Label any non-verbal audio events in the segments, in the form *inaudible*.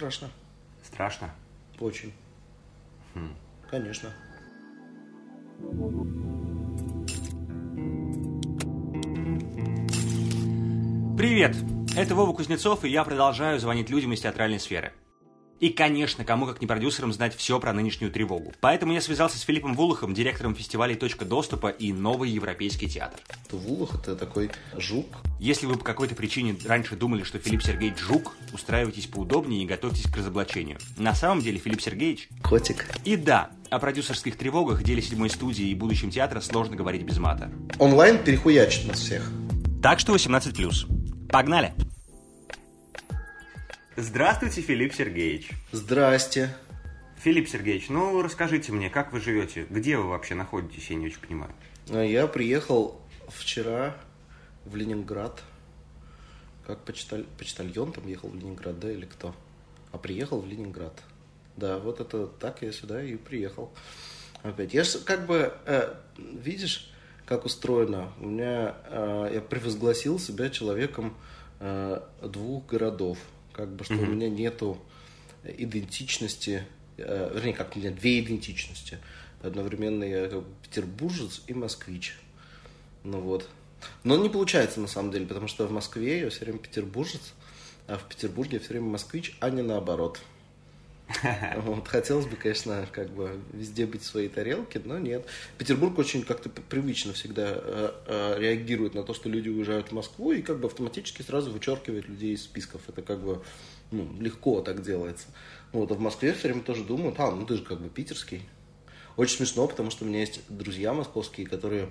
Страшно. Страшно? Очень. Хм. Конечно. Привет! Это Вова Кузнецов, и я продолжаю звонить людям из театральной сферы. И, конечно, кому как не продюсерам знать все про нынешнюю тревогу. Поэтому я связался с Филиппом Вулахом, директором фестивалей «Точка доступа» и «Новый европейский театр». Вулах это такой жук. Если вы по какой-то причине раньше думали, что Филипп Сергеевич жук, устраивайтесь поудобнее и готовьтесь к разоблачению. На самом деле Филипп Сергеевич... Котик. И да, о продюсерских тревогах, деле седьмой студии и будущем театра сложно говорить без мата. Онлайн перехуячит нас всех. Так что 18+. Погнали! Здравствуйте, Филипп Сергеевич. Здрасте. Филипп Сергеевич, ну расскажите мне, как вы живете? Где вы вообще находитесь? Я не очень понимаю. А Я приехал вчера в Ленинград. Как почталь... почтальон там ехал в Ленинград, да, или кто? А приехал в Ленинград. Да, вот это так я сюда и приехал. Опять. Я же как бы, э, видишь, как устроено. У меня, э, я превозгласил себя человеком э, двух городов. Как бы, что у меня нету идентичности, э, вернее, как у меня две идентичности. Одновременно я как бы петербуржец и москвич. Ну вот. Но не получается на самом деле, потому что в Москве я все время петербуржец, а в Петербурге я все время москвич, а не наоборот. *laughs* Вот, хотелось бы, конечно, как бы везде быть в своей тарелке, но нет. Петербург очень как-то привычно всегда э, э, реагирует на то, что люди уезжают в Москву, и как бы автоматически сразу вычеркивает людей из списков. Это как бы ну, легко так делается. Вот, а в Москве все время тоже думают, а, ну ты же как бы питерский. Очень смешно, потому что у меня есть друзья московские, которые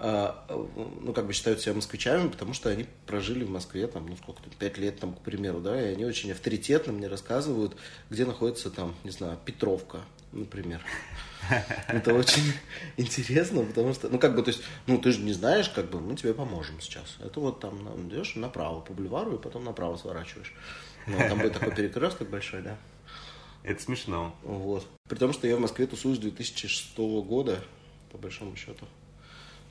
ну, как бы считают себя москвичами, потому что они прожили в Москве, там, ну, сколько там, пять лет, там, к примеру, да, и они очень авторитетно мне рассказывают, где находится, там, не знаю, Петровка, например. *laughs* Это очень *laughs* интересно, потому что, ну, как бы, то есть, ну, ты же не знаешь, как бы, мы тебе поможем сейчас. Это вот там ну, идешь направо по бульвару, и потом направо сворачиваешь. Ну, там будет такой перекресток большой, да. Это смешно. Вот. При том, что я в Москве тусуюсь с 2006 года, по большому счету.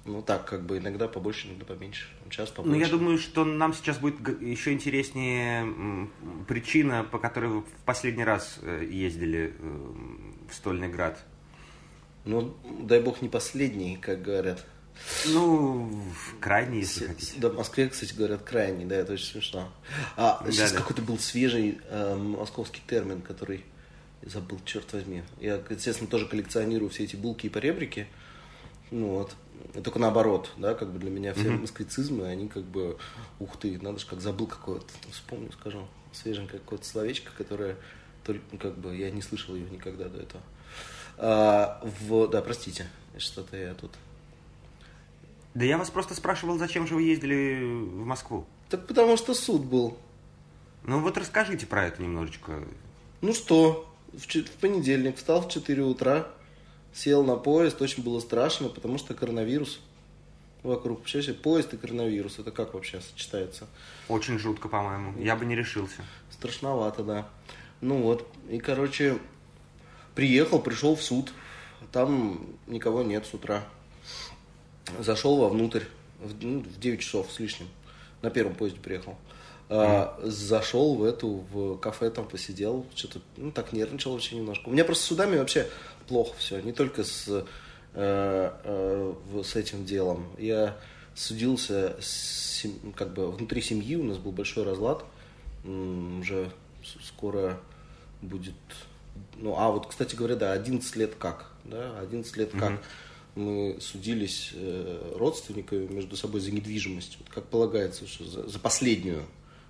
Ну так, как бы иногда побольше, иногда поменьше. Сейчас побольше. Ну, я думаю, что нам сейчас будет еще интереснее причина, по которой вы в последний раз э, ездили э, в Стольный Град. Ну, дай бог, не последний, как говорят. Ну, крайний, если хотите. Да, в Москве, кстати, говорят крайний, да, это очень смешно. А сейчас какой-то был свежий э, московский термин, который я забыл, черт возьми. Я, естественно, тоже коллекционирую все эти булки и поребрики. Ну вот. И только наоборот, да, как бы для меня все москвицизмы, они как бы, ух ты, надо же, как забыл какое-то, вспомню, скажу, свеженькое какое-то словечко, которое только, ну, как бы, я не слышал ее никогда до этого. А, в, да, простите, что-то я тут Да я вас просто спрашивал, зачем же вы ездили в Москву? Так потому что суд был. Ну вот расскажите про это немножечко. Ну что, в, в понедельник встал в 4 утра, сел на поезд, очень было страшно, потому что коронавирус вокруг. Себе, поезд и коронавирус, это как вообще сочетается? Очень жутко, по-моему. Я бы не решился. Страшновато, да. Ну вот, и, короче, приехал, пришел в суд, там никого нет с утра. Зашел вовнутрь в, ну, в 9 часов с лишним. На первом поезде приехал. А, зашел в эту, в кафе там посидел, что-то, ну, так нервничал очень немножко. У меня просто с судами вообще плохо все, не только с, э, э, с этим делом. Я судился с как бы внутри семьи, у нас был большой разлад, уже скоро будет, ну, а вот, кстати говоря, да, 11 лет как, да, 11 лет как мы судились э, родственниками между собой за недвижимость, вот как полагается, что за, за последнюю,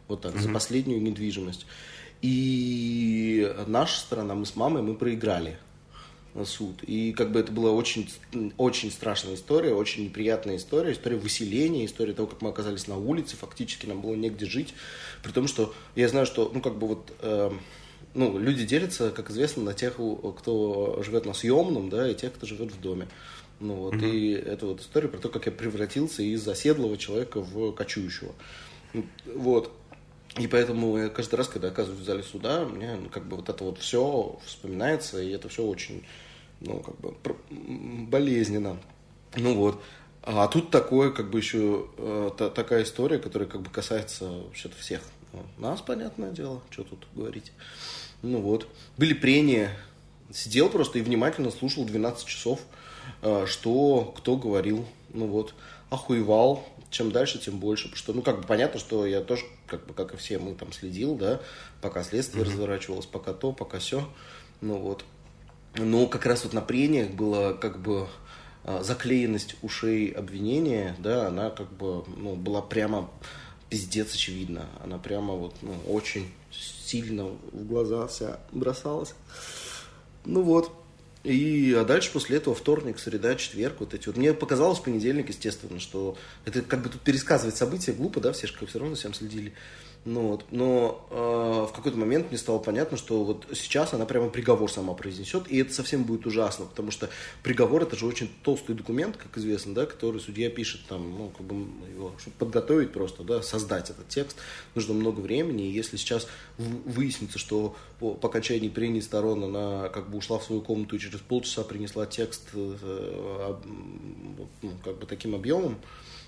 вот так, за последнюю недвижимость. И наша сторона, мы с мамой, мы проиграли суд. И как бы это была очень, очень страшная история, очень неприятная история, история выселения, история того, как мы оказались на улице, фактически нам было негде жить. При том, что я знаю, что, ну, как бы вот, э, ну, люди делятся, как известно, на тех, кто живет на съемном, да, и тех, кто живет в доме. Ну вот, и это вот история про то, как я превратился из оседлого человека в кочующего. Вот. И поэтому я каждый раз, когда оказываюсь в зале суда, мне ну, как бы вот это вот все вспоминается, и это все очень, ну, как бы болезненно. Ну вот. А тут такое, как бы еще э, та- такая история, которая как бы касается вообще-то всех Нас, понятное дело, что тут говорить. Ну вот. Были прения. Сидел просто и внимательно слушал 12 часов, э, что кто говорил. Ну вот. Охуевал. Чем дальше, тем больше. Потому что, ну, как бы понятно, что я тоже, как бы, как и все, мы там следил, да, пока следствие mm-hmm. разворачивалось, пока то, пока все. Ну вот. Но как раз вот на прениях было как бы а, заклеенность ушей обвинения, да, она как бы ну, была прямо пиздец очевидна. Она прямо вот ну, очень сильно в глаза вся бросалась. Ну вот. И, а дальше после этого вторник, среда, четверг, вот эти вот. Мне показалось в понедельник, естественно, что это как бы тут пересказывать события глупо, да, все же все равно всем следили. Ну вот, но э, в какой-то момент мне стало понятно, что вот сейчас она прямо приговор сама произнесет, и это совсем будет ужасно, потому что приговор это же очень толстый документ, как известно, да, который судья пишет там, ну, как бы его, чтобы подготовить просто, да, создать этот текст, нужно много времени, и если сейчас выяснится, что по, по окончании прений сторон она как бы ушла в свою комнату и через полчаса принесла текст э, ну, как бы таким объемом,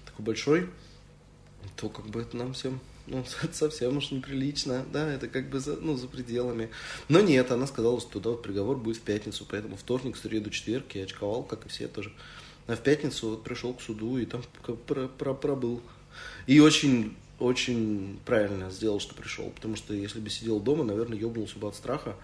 такой большой, то как бы это нам всем ну, *laughs* совсем уж неприлично, да, это как бы за, ну, за пределами. Но нет, она сказала, что да, вот приговор будет в пятницу, поэтому вторник, среду, четверг я очковал, как и все тоже. А в пятницу вот пришел к суду и там про, про, пробыл. И очень, очень правильно сделал, что пришел, потому что если бы сидел дома, наверное, ебнулся бы от страха.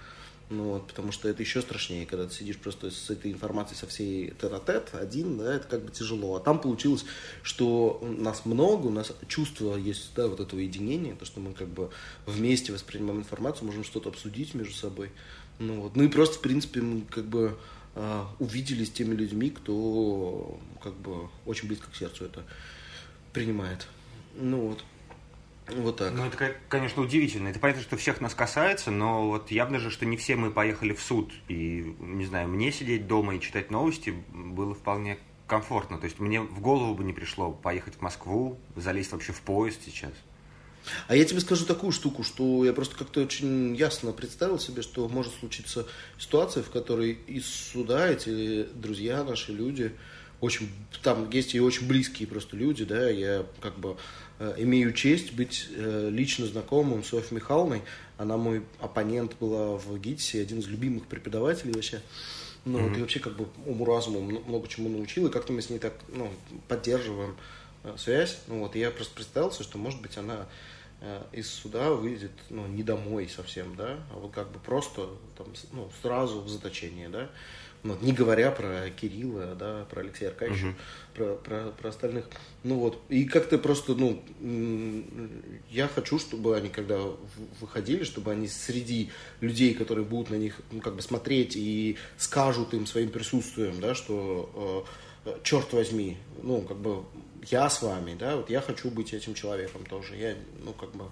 Ну, вот, потому что это еще страшнее, когда ты сидишь просто с этой информацией со всей тет-а-тет, один, да, это как бы тяжело. А там получилось, что нас много, у нас чувство есть, да, вот этого единения, то, что мы как бы вместе воспринимаем информацию, можем что-то обсудить между собой. Ну, вот. ну и просто, в принципе, мы как бы э, увиделись с теми людьми, кто как бы очень близко к сердцу это принимает. Ну вот. Вот так. Ну, это, конечно, удивительно. Это понятно, что всех нас касается, но вот явно же, что не все мы поехали в суд. И, не знаю, мне сидеть дома и читать новости было вполне комфортно. То есть мне в голову бы не пришло поехать в Москву, залезть вообще в поезд сейчас. А я тебе скажу такую штуку, что я просто как-то очень ясно представил себе, что может случиться ситуация, в которой из суда эти друзья, наши люди, очень, там есть и очень близкие просто люди, да, я как бы имею честь быть э, лично знакомым с Софьей Михайловной. Она мой оппонент была в ГИТИСе, один из любимых преподавателей вообще. Ну, mm-hmm. вот, и вообще как бы уму-разуму много чему научил, и как-то мы с ней так ну, поддерживаем э, связь. Ну, вот, и я просто представился, что, может быть, она из суда выйдет ну, не домой совсем, да, а вот как бы просто там, ну, сразу в заточение, да. Ну, не говоря про Кирилла, да, про Алексея Аркадьевича, угу. про, про, про остальных. Ну вот, и как-то просто, ну, я хочу, чтобы они, когда выходили, чтобы они среди людей, которые будут на них, ну, как бы смотреть и скажут им своим присутствием, да, что, э, черт возьми, ну, как бы, я с вами, да, вот я хочу быть этим человеком тоже. Я, ну, как бы,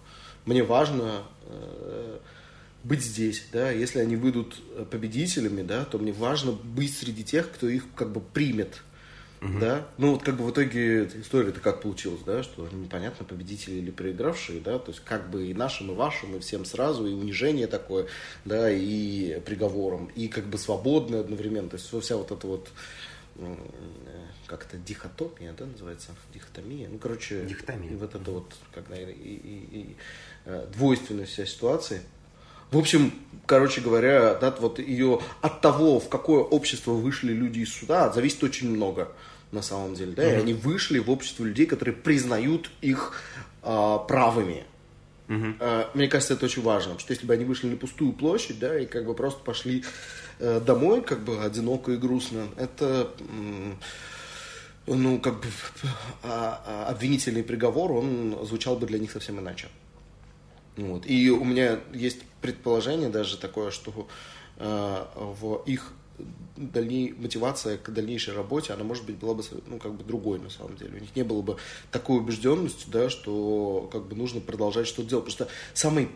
мне важно э, быть здесь, да, если они выйдут э, победителями, да, то мне важно быть среди тех, кто их как бы примет, угу. да, ну вот как бы в итоге история-то как получилась, да, что непонятно победители или проигравшие, да, то есть как бы и нашим, и вашим, и всем сразу, и унижение такое, да, и приговором, и как бы свободное одновременно, то есть вся вот эта вот э, как-то дихотомия, да, называется, дихотомия, ну, короче, Дихотомия. и вот это вот, когда и, и, и э, двойственность вся ситуации, в общем, короче говоря, да, вот ее от того, в какое общество вышли люди из суда, зависит очень много на самом деле, да, mm-hmm. и они вышли в общество людей, которые признают их а, правыми. Mm-hmm. А, мне кажется, это очень важно, потому что если бы они вышли на пустую площадь, да, и как бы просто пошли э, домой, как бы одиноко и грустно, это ну, как бы а, обвинительный приговор, он звучал бы для них совсем иначе. Вот. И у меня есть предположение даже такое, что э, в их дальней, мотивация к дальнейшей работе, она, может быть, была бы ну, как бы другой на самом деле. У них не было бы такой убежденности, да, что как бы нужно продолжать что-то делать. Потому что самый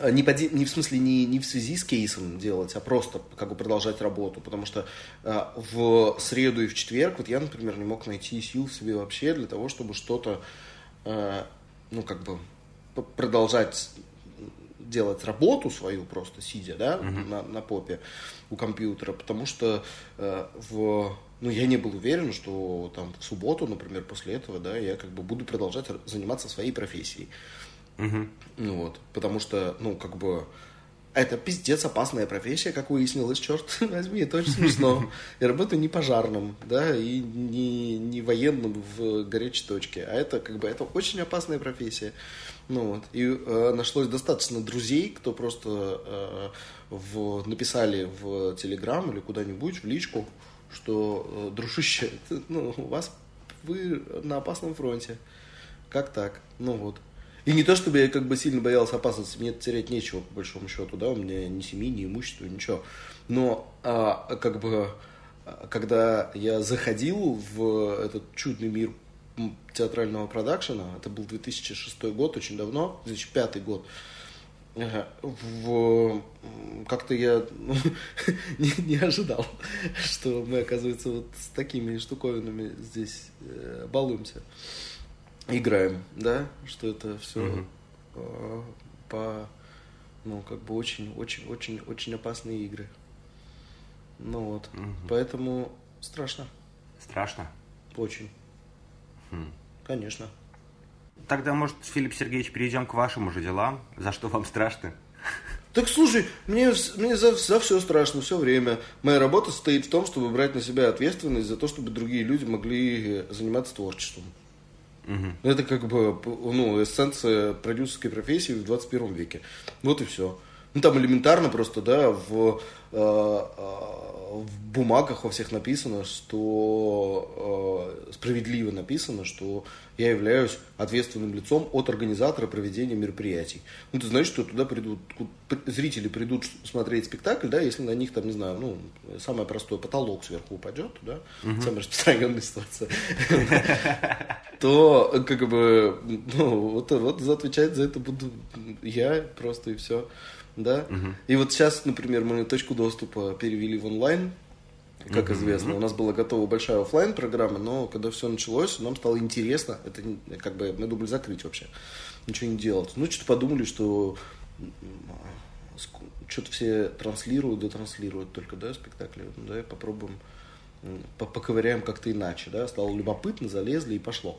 э, не, по, не в смысле не, не в связи с кейсом делать, а просто как бы продолжать работу. Потому что э, в среду и в четверг вот я, например, не мог найти сил в себе вообще для того, чтобы что-то, э, ну, как бы продолжать делать работу свою просто сидя, да, uh-huh. на, на попе у компьютера, потому что э, в, ну, я не был уверен, что там в субботу, например, после этого, да, я как бы буду продолжать заниматься своей профессией. Угу. Ну вот, потому что, ну, как бы, это пиздец опасная профессия, как выяснилось, черт *laughs* возьми, это очень смешно. Я работаю не пожарным, да, и не, не военным в горячей точке, а это как бы это очень опасная профессия. Ну вот, и э, нашлось достаточно друзей, кто просто э, в, написали в Телеграм или куда-нибудь, в личку, что, э, дружище, *laughs* ну, у вас, вы на опасном фронте. Как так? Ну вот. И не то, чтобы я как бы сильно боялся опасности, мне терять нечего, по большому счету, да, у меня ни семьи, ни имущества, ничего. Но а, как бы, когда я заходил в этот чудный мир театрального продакшена, это был 2006 год, очень давно, 2005 год, в... как-то я ну, *laughs* не, не ожидал, что мы, оказывается, вот с такими штуковинами здесь э, балуемся играем, да, что это все угу. э, по, ну, как бы очень, очень, очень, очень опасные игры. Ну вот, угу. поэтому страшно. Страшно? Очень. Хм. Конечно. Тогда, может, Филипп Сергеевич, перейдем к вашим уже делам. За что вам страшно? Так слушай, мне, мне за, за все страшно, все время. Моя работа состоит в том, чтобы брать на себя ответственность за то, чтобы другие люди могли заниматься творчеством. Угу. Это как бы ну, эссенция продюсерской профессии в 21 веке. Вот и все. Ну там элементарно просто, да, в, э, э в бумагах во всех написано, что э, справедливо написано, что я являюсь ответственным лицом от организатора проведения мероприятий. Ну, это значит, что туда придут, зрители придут смотреть спектакль, да, если на них там, не знаю, ну, самое простое, потолок сверху упадет, да, угу. самая распространенная ситуация, *laughs* то, как бы, ну, вот, вот отвечать за это буду я просто и все да. Угу. И вот сейчас, например, мы точку доступа перевели в онлайн, как угу, известно. У нас была готова большая офлайн программа, но когда все началось, нам стало интересно. Это как бы мы думали закрыть вообще, ничего не делать. Ну, что-то подумали, что что-то все транслируют, да транслируют только, да, спектакли. Ну, да, попробуем, поковыряем как-то иначе, да. Стало любопытно, залезли и пошло.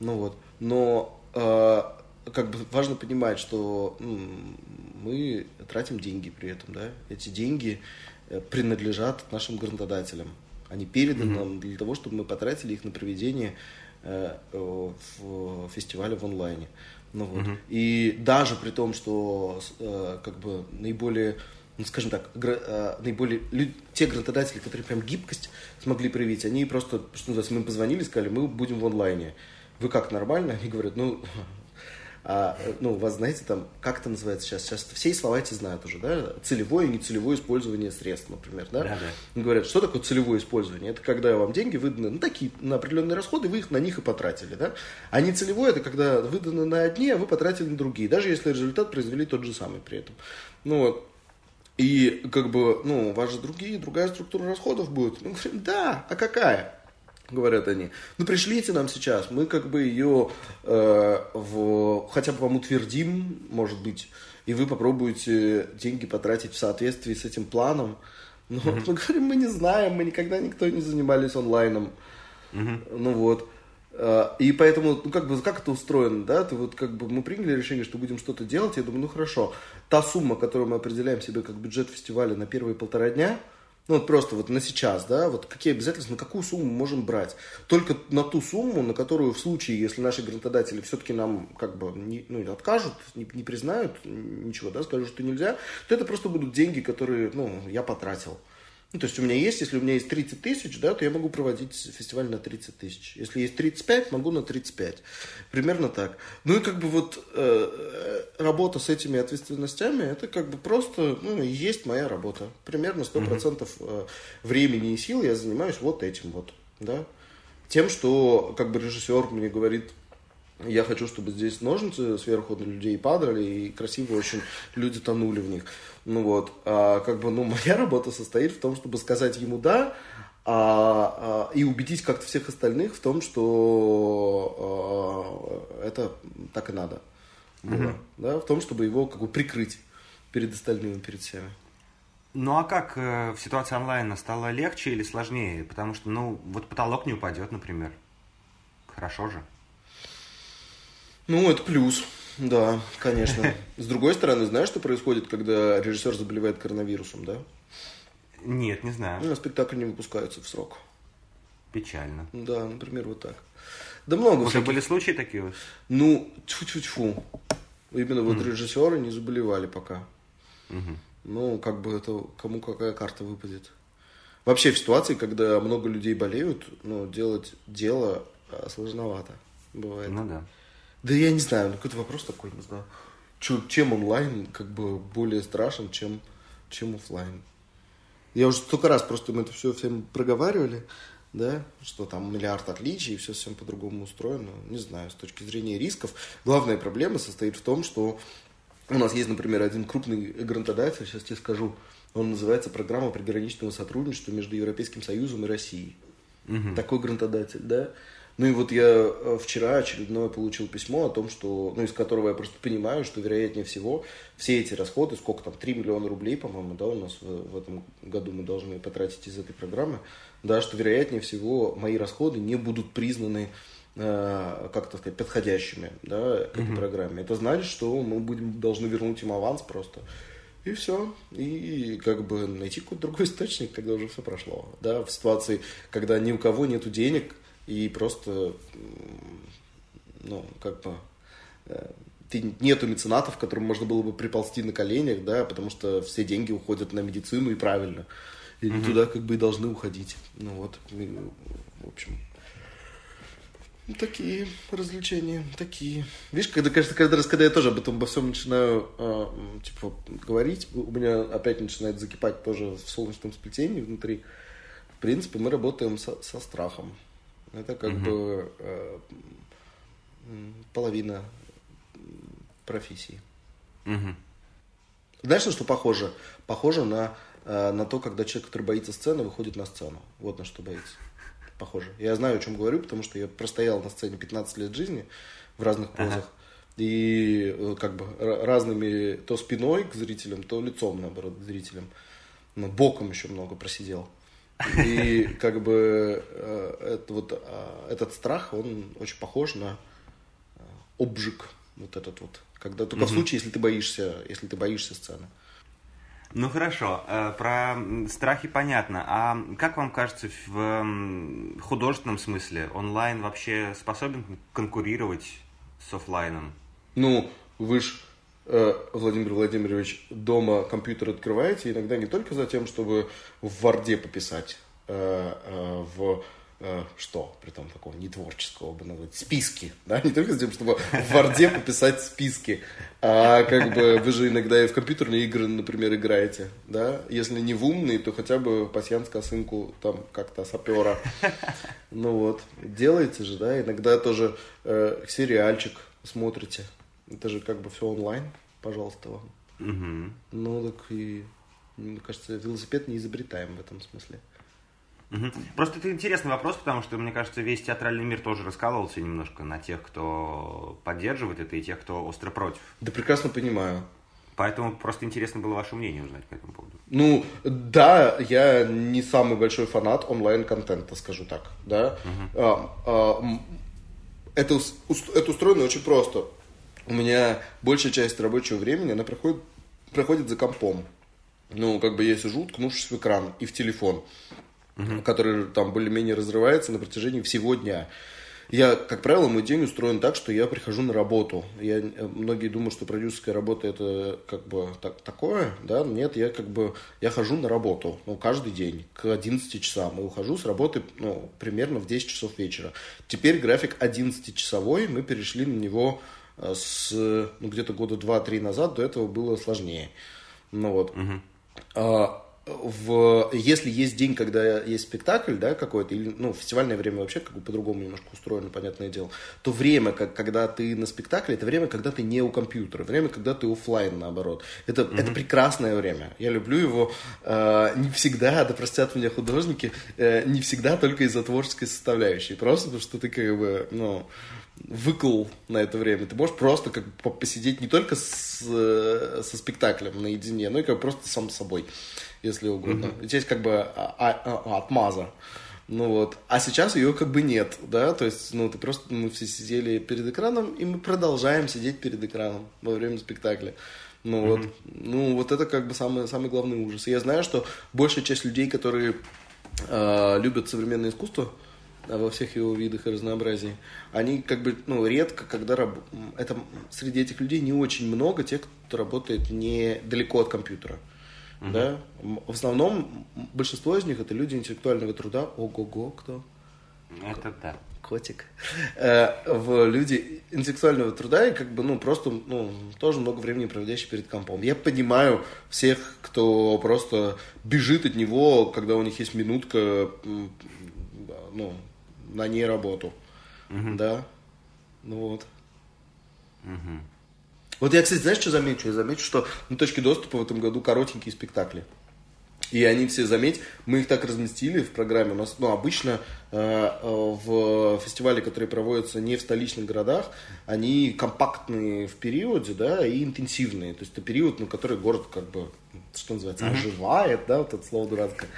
Ну вот. Но э, как бы важно понимать, что мы тратим деньги при этом, да, эти деньги э, принадлежат нашим грантодателям. Они переданы mm-hmm. нам для того, чтобы мы потратили их на проведение э, в фестиваля в онлайне. Ну вот. Mm-hmm. И даже при том, что э, как бы наиболее ну, скажем так, наиболее люди, те грантодатели, которые прям гибкость смогли проявить, они просто, что называется, мы позвонили, сказали, мы будем в онлайне. Вы как, нормально? Они говорят, ну, а, ну, вас, знаете, там, как это называется сейчас? Сейчас все слова эти знают уже, да? Целевое и нецелевое использование средств, например, да? Да, да. Говорят, что такое целевое использование? Это когда вам деньги выданы, ну, такие, на определенные расходы, вы их на них и потратили, да? А нецелевое, это когда выданы на одни, а вы потратили на другие, даже если результат произвели тот же самый при этом. Ну, вот. И как бы, ну, у вас же другие, другая структура расходов будет. Мы говорим, да, а какая? Говорят они, ну пришлите нам сейчас, мы как бы ее э, в, хотя бы вам утвердим, может быть, и вы попробуете деньги потратить в соответствии с этим планом. Но mm-hmm. *laughs* мы говорим, мы не знаем, мы никогда никто не занимались онлайном. Mm-hmm. Ну вот. Э, и поэтому, ну как бы, как это устроено, да? Ты вот как бы мы приняли решение, что будем что-то делать. Я думаю, ну хорошо, та сумма, которую мы определяем себе как бюджет фестиваля на первые полтора дня, ну вот просто вот на сейчас, да, вот какие обязательства, на какую сумму можем брать? Только на ту сумму, на которую в случае, если наши грантодатели все-таки нам как бы не, ну, откажут, не, не признают ничего, да, скажут, что нельзя, то это просто будут деньги, которые, ну, я потратил. Ну, то есть у меня есть, если у меня есть 30 тысяч, да, то я могу проводить фестиваль на 30 тысяч. Если есть 35, могу на 35. Примерно так. Ну и как бы вот э, работа с этими ответственностями, это как бы просто, ну, есть моя работа. Примерно 100% mm-hmm. времени и сил я занимаюсь вот этим вот, да. Тем, что как бы режиссер мне говорит, я хочу, чтобы здесь ножницы сверху на людей падали, и красиво очень люди тонули в них. Ну вот, а, как бы, ну, *laughs* моя работа состоит в том, чтобы сказать ему «да», а, а, и убедить как-то всех остальных в том, что а, это так и надо было, угу. да, в том, чтобы его как бы прикрыть перед остальными, перед всеми. Ну а как э, в ситуации онлайна стало легче или сложнее? Потому что, ну, вот потолок не упадет, например. Хорошо же. Ну, это плюс. Да, конечно. *laughs* С другой стороны, знаешь, что происходит, когда режиссер заболевает коронавирусом, да? Нет, не знаю. Ну, спектакль не выпускаются в срок. Печально. Да, например, вот так. Да много Уже всяких- были случаи такие? вот? Ну, тьфу-тьфу-тьфу. Именно вот режиссеры не заболевали пока. Ну, как бы это кому какая карта выпадет. Вообще в ситуации, когда много людей болеют, ну, делать дело а, сложновато бывает. Ну да. Да я не знаю, ну какой-то вопрос такой, не знаю. Чё- чем онлайн как бы более страшен, чем, чем оффлайн. Я уже столько раз просто мы это все всем проговаривали, да, что там миллиард отличий, и все совсем по-другому устроено. Не знаю, с точки зрения рисков. Главная проблема состоит в том, что у нас есть, например, один крупный грантодатель, сейчас тебе скажу, он называется «Программа приграничного сотрудничества между Европейским Союзом и Россией». Такой грантодатель, да. Ну и вот я э, вчера очередное получил письмо о том, что, ну, из которого я просто понимаю, что, вероятнее всего, все эти расходы, сколько там, 3 миллиона рублей, по-моему, да, у нас в, в этом году мы должны потратить из этой программы, да, что, вероятнее всего, мои расходы не будут признаны э, как так сказать, подходящими, да, к этой программе. Это значит, что мы будем, должны вернуть им аванс просто. И все. И как бы найти какой-то другой источник, когда уже все прошло. Да, в ситуации, когда ни у кого нету денег, и просто, ну, как бы, э, ты, нету меценатов, которым можно было бы приползти на коленях, да, потому что все деньги уходят на медицину и правильно. И они туда как бы и должны уходить. Ну вот, и, в общем, Такие развлечения, такие. Видишь, когда, кажется, каждый раз, когда я тоже об этом обо всем начинаю м, типа говорить, у меня опять начинает закипать тоже в солнечном сплетении внутри. В принципе, мы работаем со, со страхом. Это как бы э, половина профессии. Мгм. Знаешь, на что похоже? Похоже на, э, на то, когда человек, который боится сцены, выходит на сцену. Вот на что боится. Похоже. Я знаю, о чем говорю, потому что я простоял на сцене 15 лет жизни в разных позах. И э, как бы ра- разными то спиной к зрителям, то лицом, наоборот, к зрителям. Но боком еще много просидел. И как бы э, это вот, э, этот страх, он очень похож на э, обжиг. Вот этот вот. Когда только в случае, если ты боишься, если ты боишься сцены. Ну хорошо, про страхи понятно. А как вам кажется, в художественном смысле онлайн вообще способен конкурировать с оффлайном? Ну, вы ж, э, Владимир Владимирович, дома компьютер открываете иногда не только за тем, чтобы в Варде пописать, э, э, в э, что, при том такого не творческого бы назвать, списки, да, *laughs* не только за тем, чтобы в Варде пописать списки, а как бы вы же иногда и в компьютерные игры, например, играете, да, если не в умные, то хотя бы пасьянс косынку там как-то сапера, ну вот, делаете же, да, иногда тоже э, сериальчик смотрите, это же как бы все онлайн, пожалуйста, вам. Мгм. Ну, так и, мне кажется, велосипед не изобретаем в этом смысле. Мгм. Просто это интересный вопрос, потому что, мне кажется, весь театральный мир тоже раскалывался немножко на тех, кто поддерживает это, и тех, кто остро против. Да прекрасно понимаю. Поэтому просто интересно было ваше мнение узнать по этому поводу. Ну, да, я не самый большой фанат онлайн-контента, скажу так, да. А, а, м, это, это устроено очень просто. У меня большая часть рабочего времени, она проходит, проходит за компом. Ну, как бы я сижу, уткнувшись в экран и в телефон, который там более-менее разрывается на протяжении всего дня. Я, как правило, мой день устроен так, что я прихожу на работу. Я, э, многие думают, что продюсерская работа это как бы так, такое, да, нет, я как бы, я хожу на работу, ну, каждый день к 11 часам, и ухожу с работы, ну, примерно в 10 часов вечера. Теперь график 11-часовой, мы перешли на него с, ну, где-то года 2-3 назад, до этого было сложнее. Ну вот. А, в, если есть день, когда есть спектакль, да, какой-то, или, ну, фестивальное время вообще как бы по-другому немножко устроено, понятное дело, то время, как, когда ты на спектакле, это время, когда ты не у компьютера, время, когда ты оффлайн, наоборот. Это, это прекрасное время. Я люблю его э, не всегда, да простят меня художники, э, не всегда только из-за творческой составляющей. Просто потому что ты как бы, ну, выкл на это время. Ты можешь просто как бы по- посидеть не только с, э, со спектаклем наедине, но и как бы просто сам с собой, если угодно. Тебя есть как бы а- а- а- отмаза. Ну вот. А сейчас ее как бы нет, да, то есть, ну, ты просто, мы все сидели перед экраном, и мы продолжаем сидеть перед экраном во время спектакля. Ну mm-hmm. вот, ну вот это как бы самый, самый главный ужас. И я знаю, что большая часть людей, которые э, любят современное искусство, во всех его видах и разнообразии, они как бы, ну, редко, когда раб... это среди этих людей не очень много тех, кто работает не далеко от компьютера. Угу. Да? В основном большинство из них это люди интеллектуального труда. Ого-го, кто? Это да. Котик. Э, в люди интеллектуального труда и как бы, ну, просто, ну, тоже много времени проводящие перед компом. Я понимаю всех, кто просто бежит от него, когда у них есть минутка, ну, на ней работу. Угу. Да. Ну вот. Угу. Вот я, кстати, знаешь, что замечу? Я замечу, что на точке доступа в этом году коротенькие спектакли. И они все, заметь, мы их так разместили в программе. У нас, ну, обычно э, э, в фестивале, которые проводятся не в столичных городах, они компактные в периоде, да, и интенсивные. То есть это период, на который город, как бы, что называется, оживает, да, вот это слово дурацкое.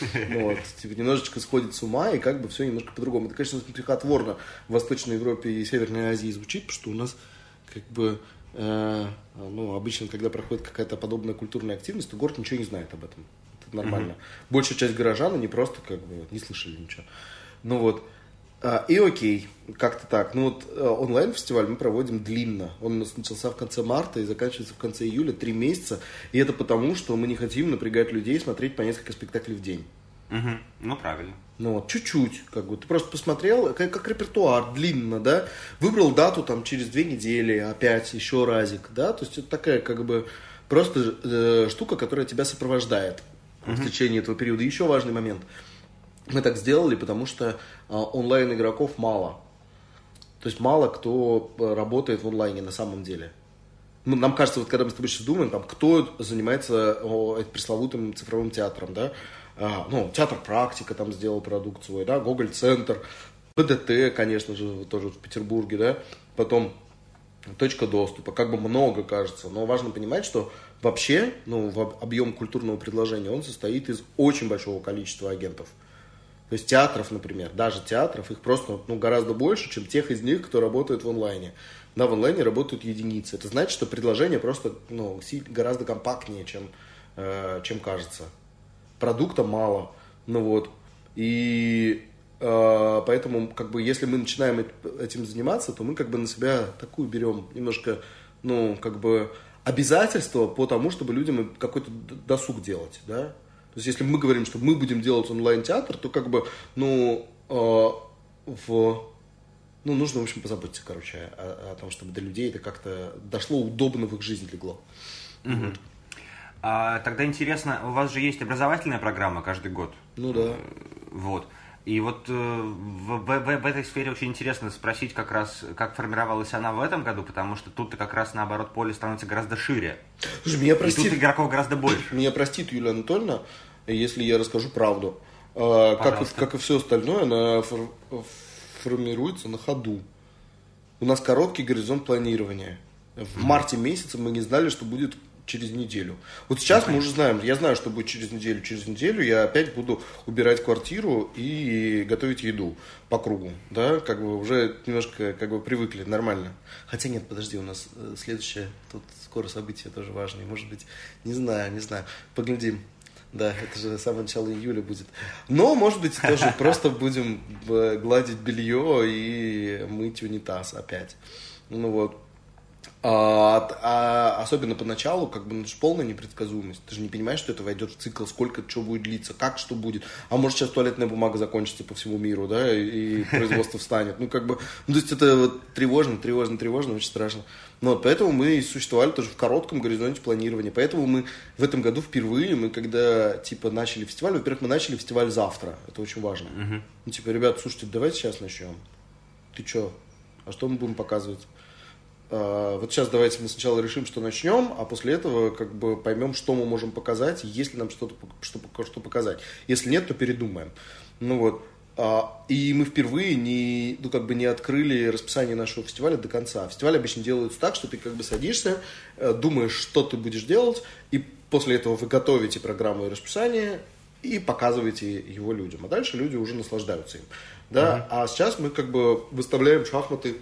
*laughs* Вот, типа, немножечко сходит с ума, и как бы все немножко по-другому. Это, конечно, смехотворно в Восточной Европе и Северной Азии звучит, потому что у нас как бы э, ну, обычно, когда проходит какая-то подобная культурная активность, то город ничего не знает об этом. Это нормально. Mm-hmm. Большая часть горожан, они просто как бы не слышали ничего. Ну вот, и окей, как-то так. Ну вот э, онлайн-фестиваль мы проводим длинно. Он у нас начался в конце марта и заканчивается в конце июля, три месяца. И это потому, что мы не хотим напрягать людей смотреть по несколько спектаклей в день. Угу. Ну, правильно. Ну вот, чуть-чуть, как бы. Ты просто посмотрел, как, как репертуар, длинно, да, выбрал дату там через две недели, опять еще разик, да, то есть это такая, как бы, просто э, штука, которая тебя сопровождает угу. в течение этого периода. Еще важный момент – мы так сделали, потому что а, онлайн игроков мало. То есть мало кто э, работает в онлайне на самом деле. Ну, нам кажется, вот когда мы с тобой сейчас думаем, там, кто занимается о, пресловутым цифровым театром, да, а, ну, театр практика там сделал продукт свой, да, Гоголь центр, ПДТ, конечно же, тоже в Петербурге, да, потом точка доступа, как бы много кажется, но важно понимать, что вообще, ну, в объем культурного предложения он состоит из очень большого количества агентов. То есть театров, например, даже театров, их просто ну, гораздо больше, чем тех из них, кто работает в онлайне. Да, в онлайне работают единицы. Это значит, что предложение просто ну, гораздо компактнее, чем, э, чем кажется. Продукта мало. Ну вот. И э, поэтому, как бы, если мы начинаем этим заниматься, то мы как бы на себя такую берем немножко, ну, как бы обязательство по тому, чтобы людям какой-то досуг делать, да. То есть, если мы говорим, что мы будем делать онлайн-театр, то как бы, ну, э, в... Ну, нужно, в общем, позаботиться, короче, о, о том, чтобы до людей это как-то дошло удобно в их жизнь легло. Угу. Вот. А, тогда интересно, у вас же есть образовательная программа каждый год. Ну да. Вот. И вот э, в, в, в, этой сфере очень интересно спросить как раз, как формировалась она в этом году, потому что тут-то как раз наоборот поле становится гораздо шире. Слушай, меня простит... И тут игроков гораздо больше. Меня простит Юлия Анатольевна, если я расскажу правду. Э, как, и, как и все остальное, она фор, формируется на ходу. У нас короткий горизонт планирования. В марте месяце мы не знали, что будет через неделю. Вот сейчас мы уже знаем, я знаю, что будет через неделю. Через неделю я опять буду убирать квартиру и готовить еду по кругу, да, как бы уже немножко как бы привыкли, нормально. Хотя нет, подожди, у нас э, следующее, тут скоро событие тоже важное, может быть, не знаю, не знаю, поглядим. Да, это же самое начало июля будет. Но, может быть, тоже *laughs* просто будем э, гладить белье и мыть унитаз опять. Ну вот. А, а, особенно поначалу, как бы, ну, полная непредсказуемость. Ты же не понимаешь, что это войдет в цикл, сколько что будет длиться, как что будет. А может сейчас туалетная бумага закончится по всему миру, да, и, и *laughs* производство встанет. Ну, как бы, ну, то есть это вот тревожно, тревожно, тревожно, очень страшно. Ну, вот, поэтому мы существовали тоже в коротком горизонте планирования. Поэтому мы в этом году впервые, мы когда, типа, начали фестиваль, во-первых, мы начали фестиваль завтра. Это очень важно. Ну, типа, ребят, слушайте, давайте сейчас начнем. Ты что? А что мы будем показывать? А, вот сейчас давайте мы сначала решим, что начнем, а после этого как бы поймем, что мы можем показать, есть ли нам что-то что, что показать. Если нет, то передумаем. Ну вот. А, и мы впервые не, ну, как бы не открыли расписание нашего фестиваля до конца. Фестиваль обычно делается так, что ты как бы садишься, э, думаешь, что ты будешь делать, и после этого вы готовите программу и расписание, и показываете его людям. А дальше люди уже наслаждаются им. Да? Uh-huh. А сейчас мы как бы выставляем шахматы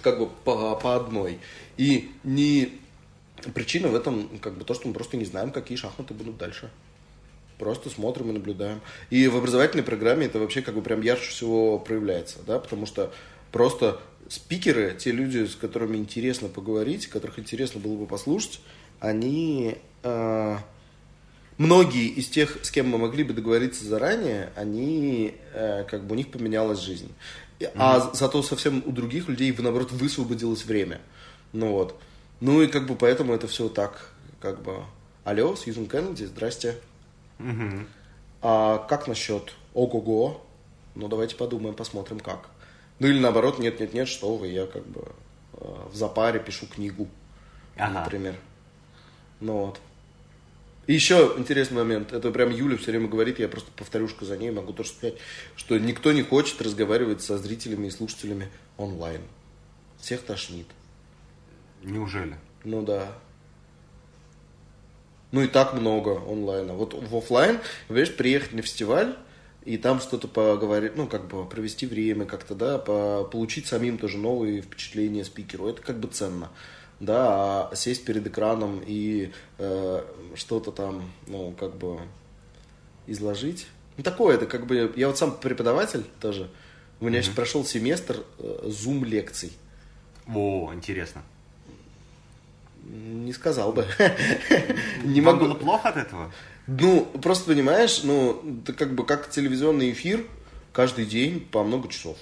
как бы по, по одной. И не причина в этом как бы то, что мы просто не знаем, какие шахматы будут дальше. Просто смотрим и наблюдаем. И в образовательной программе это вообще как бы прям ярче всего проявляется, да, потому что просто спикеры, те люди, с которыми интересно поговорить, которых интересно было бы послушать, они э, многие из тех, с кем мы могли бы договориться заранее, они э, как бы у них поменялась жизнь. Mm-hmm. А зато совсем у других людей, наоборот, высвободилось время. Ну вот. Ну и как бы поэтому это все так, как бы. Алло, Сьюзен Кеннеди, здрасте. Mm-hmm. А как насчет ого-го? Ну давайте подумаем, посмотрим как. Ну или наоборот, нет, нет, нет, что вы, я как бы э, в запаре пишу книгу, ага. например. Ну вот. И еще интересный момент, это прям Юля все время говорит, я просто повторюшка за ней, могу тоже сказать, что никто не хочет разговаривать со зрителями и слушателями онлайн. Всех тошнит. Неужели? Ну да. Ну и так много онлайна. Вот в офлайн, видишь, приехать на фестиваль, и там что-то поговорить, ну, как бы провести время как-то, да, по, получить самим тоже новые впечатления спикеру. Это как бы ценно да, а сесть перед экраном и э, что-то там, ну, как бы изложить. Ну, такое это, как бы, я вот сам преподаватель тоже, у меня mm-hmm. сейчас прошел семестр э, зум-лекций. О, интересно. Не сказал бы. *laughs* Не могу. было плохо от этого? Ну, просто понимаешь, ну, это как бы как телевизионный эфир каждый день по много часов.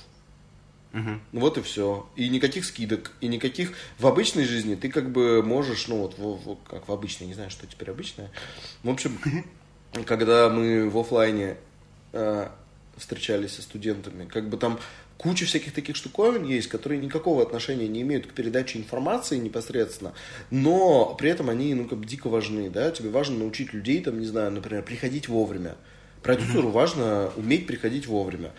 Угу. Вот и все. И никаких скидок, и никаких... В обычной жизни ты как бы можешь, ну вот, в, в, как в обычной, не знаю, что теперь обычное. В общем, *laughs* когда мы в офлайне э, встречались со студентами, как бы там куча всяких таких штуковин есть, которые никакого отношения не имеют к передаче информации непосредственно, но при этом они, ну, как бы дико важны, да, тебе важно научить людей, там, не знаю, например, приходить вовремя. Продюсеру важно уметь приходить вовремя.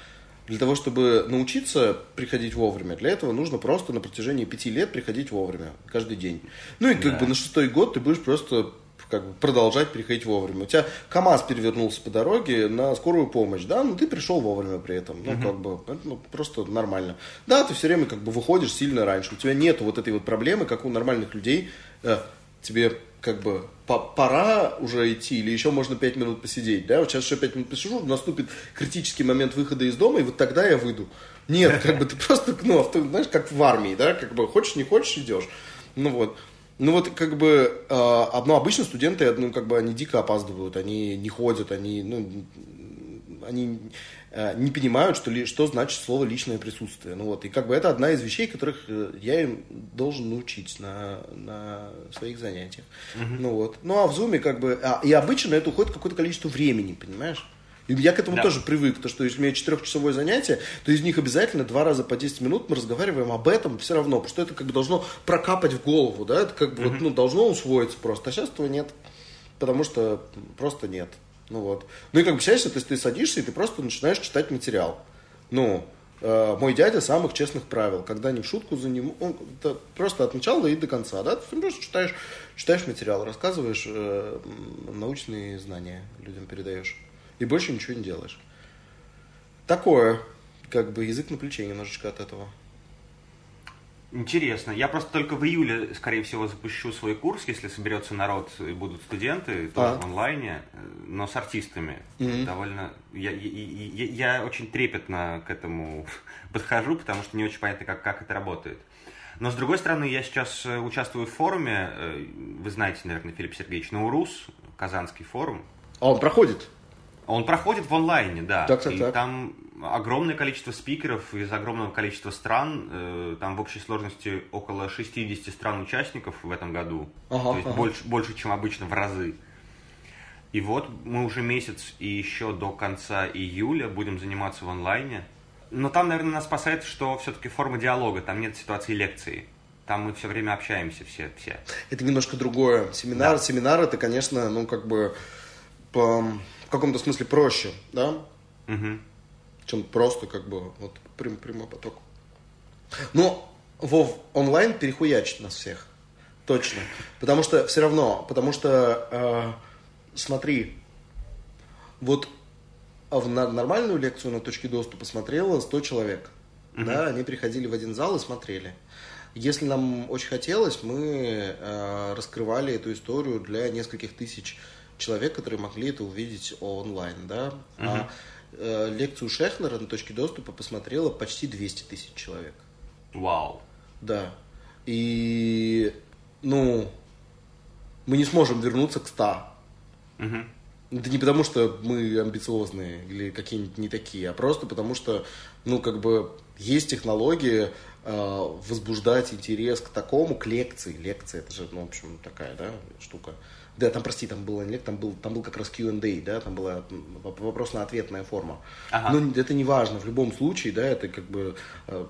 Для того, чтобы научиться приходить вовремя, для этого нужно просто на протяжении пяти лет приходить вовремя, каждый день. Ну и как да. бы на шестой год ты будешь просто как бы продолжать приходить вовремя. У тебя КАМАЗ перевернулся по дороге на скорую помощь, да, но ты пришел вовремя при этом, ну, угу. как бы, ну, просто нормально. Да, ты все время как бы выходишь сильно раньше, у тебя нет вот этой вот проблемы, как у нормальных людей, э, тебе как бы пора уже идти, или еще можно 5 минут посидеть, да, вот сейчас еще 5 минут посижу, наступит критический момент выхода из дома, и вот тогда я выйду. Нет, как бы ты просто, ну, авто, знаешь, как в армии, да, как бы хочешь, не хочешь, идешь. Ну вот. Ну вот как бы, э, ну, обычно студенты, ну, как бы они дико опаздывают, они не ходят, они, ну, они не понимают, что, ли, что значит слово личное присутствие. Ну вот, и как бы это одна из вещей, которых э, я им должен научить на, на своих занятиях. Uh-huh. Ну вот. Ну а в зуме как бы, а, и обычно это уходит какое-то количество времени, понимаешь? И я к этому да. тоже привык, то, что если у меня четырехчасовое занятие, то из них обязательно два раза по 10 минут мы разговариваем об этом все равно, потому что это как бы должно прокапать в голову, да, это как бы uh-huh. вот, ну, должно усвоиться просто, а сейчас этого нет, потому что просто нет. Ну вот. Ну и как бы счастье, то есть ты садишься и ты просто начинаешь читать материал. Ну, э, мой дядя самых честных правил, когда не в шутку за ним, он просто от начала и до конца, да, ты просто читаешь, читаешь материал, рассказываешь э, научные знания людям передаешь. И больше ничего не делаешь. Такое, как бы язык на плече немножечко от этого. Интересно. Я просто только в июле, скорее всего, запущу свой курс, если соберется народ и будут студенты, тоже а. в онлайне, но с артистами. Mm-hmm. Довольно. Я, я, я, я очень трепетно к этому *laughs* подхожу, потому что не очень понятно, как, как это работает. Но с другой стороны, я сейчас э, участвую в форуме, э, вы знаете, наверное, Филипп Сергеевич, Наурус, Казанский форум. А он проходит? Он проходит в онлайне, да. Так, так, и так. там огромное количество спикеров из огромного количества стран. Э, там в общей сложности около 60 стран-участников в этом году. Ага, То есть ага. больше, больше, чем обычно, в разы. И вот мы уже месяц и еще до конца июля будем заниматься в онлайне. Но там, наверное, нас спасает, что все-таки форма диалога, там нет ситуации лекции. Там мы все время общаемся все. все. Это немножко другое. Семинар, да. семинар это, конечно, ну как бы по, в каком-то смысле проще, да? Угу чем просто как бы вот прям, прямой поток. Но Вов онлайн перехуячит нас всех. Точно. Потому что все равно, потому что, э, смотри, Вот а в нормальную лекцию на точке доступа смотрело 100 человек. Да, они приходили в один зал и смотрели. Если нам очень хотелось, мы э, раскрывали эту историю для нескольких тысяч человек, которые могли это увидеть онлайн, да. А э, лекцию Шехнера на точке доступа посмотрело почти 200 тысяч человек. Вау. Да. И, ну, мы не сможем вернуться к 100. Мгм. Это не потому, что мы амбициозные или какие-нибудь не такие, а просто потому, что, ну, как бы, есть технология э, возбуждать интерес к такому, к лекции. Лекция, это же, ну, в общем, такая, да, штука. Да, там, прости, там было не там был, там был как раз Q&A, да, там была м, воп- вопрос-на-ответная форма. Ага. Но это не важно, в любом случае, да, это как бы э,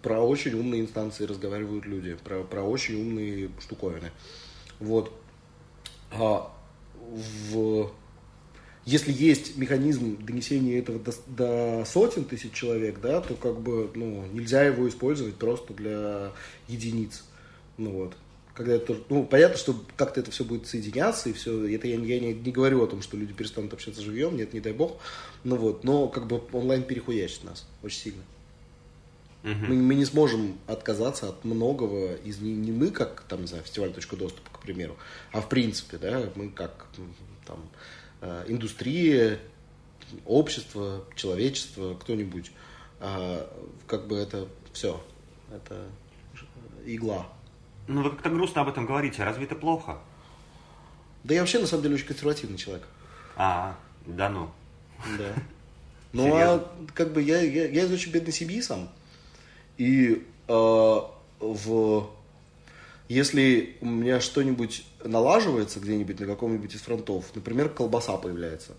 про очень умные инстанции разговаривают люди, про, про очень умные штуковины. Вот. А, в, если есть механизм донесения этого до, до сотен тысяч человек, да, то как бы ну, нельзя его использовать просто для единиц. Ну вот. Когда это, ну, понятно, что как-то это все будет соединяться, и все, это я, я не, не говорю о том, что люди перестанут общаться живьем, нет, не дай бог, ну вот, но как бы онлайн перехуячит нас очень сильно. Мгм. Мы, мы не сможем отказаться от многого из не, не мы, как там, не знаю, фестиваль точка доступа, к примеру, а в принципе, да, мы как там э, индустрия, общество, человечество, кто-нибудь, а, как бы это все, это игла. Ну, вы как-то грустно об этом говорите. Разве это плохо? Да я вообще на самом деле очень консервативный человек. А, да ну. Да. *laughs* Ну, а как бы я, я, я из очень бедной семьи сам. И э, в, если у меня что-нибудь налаживается где-нибудь на каком-нибудь из фронтов, например, колбаса появляется,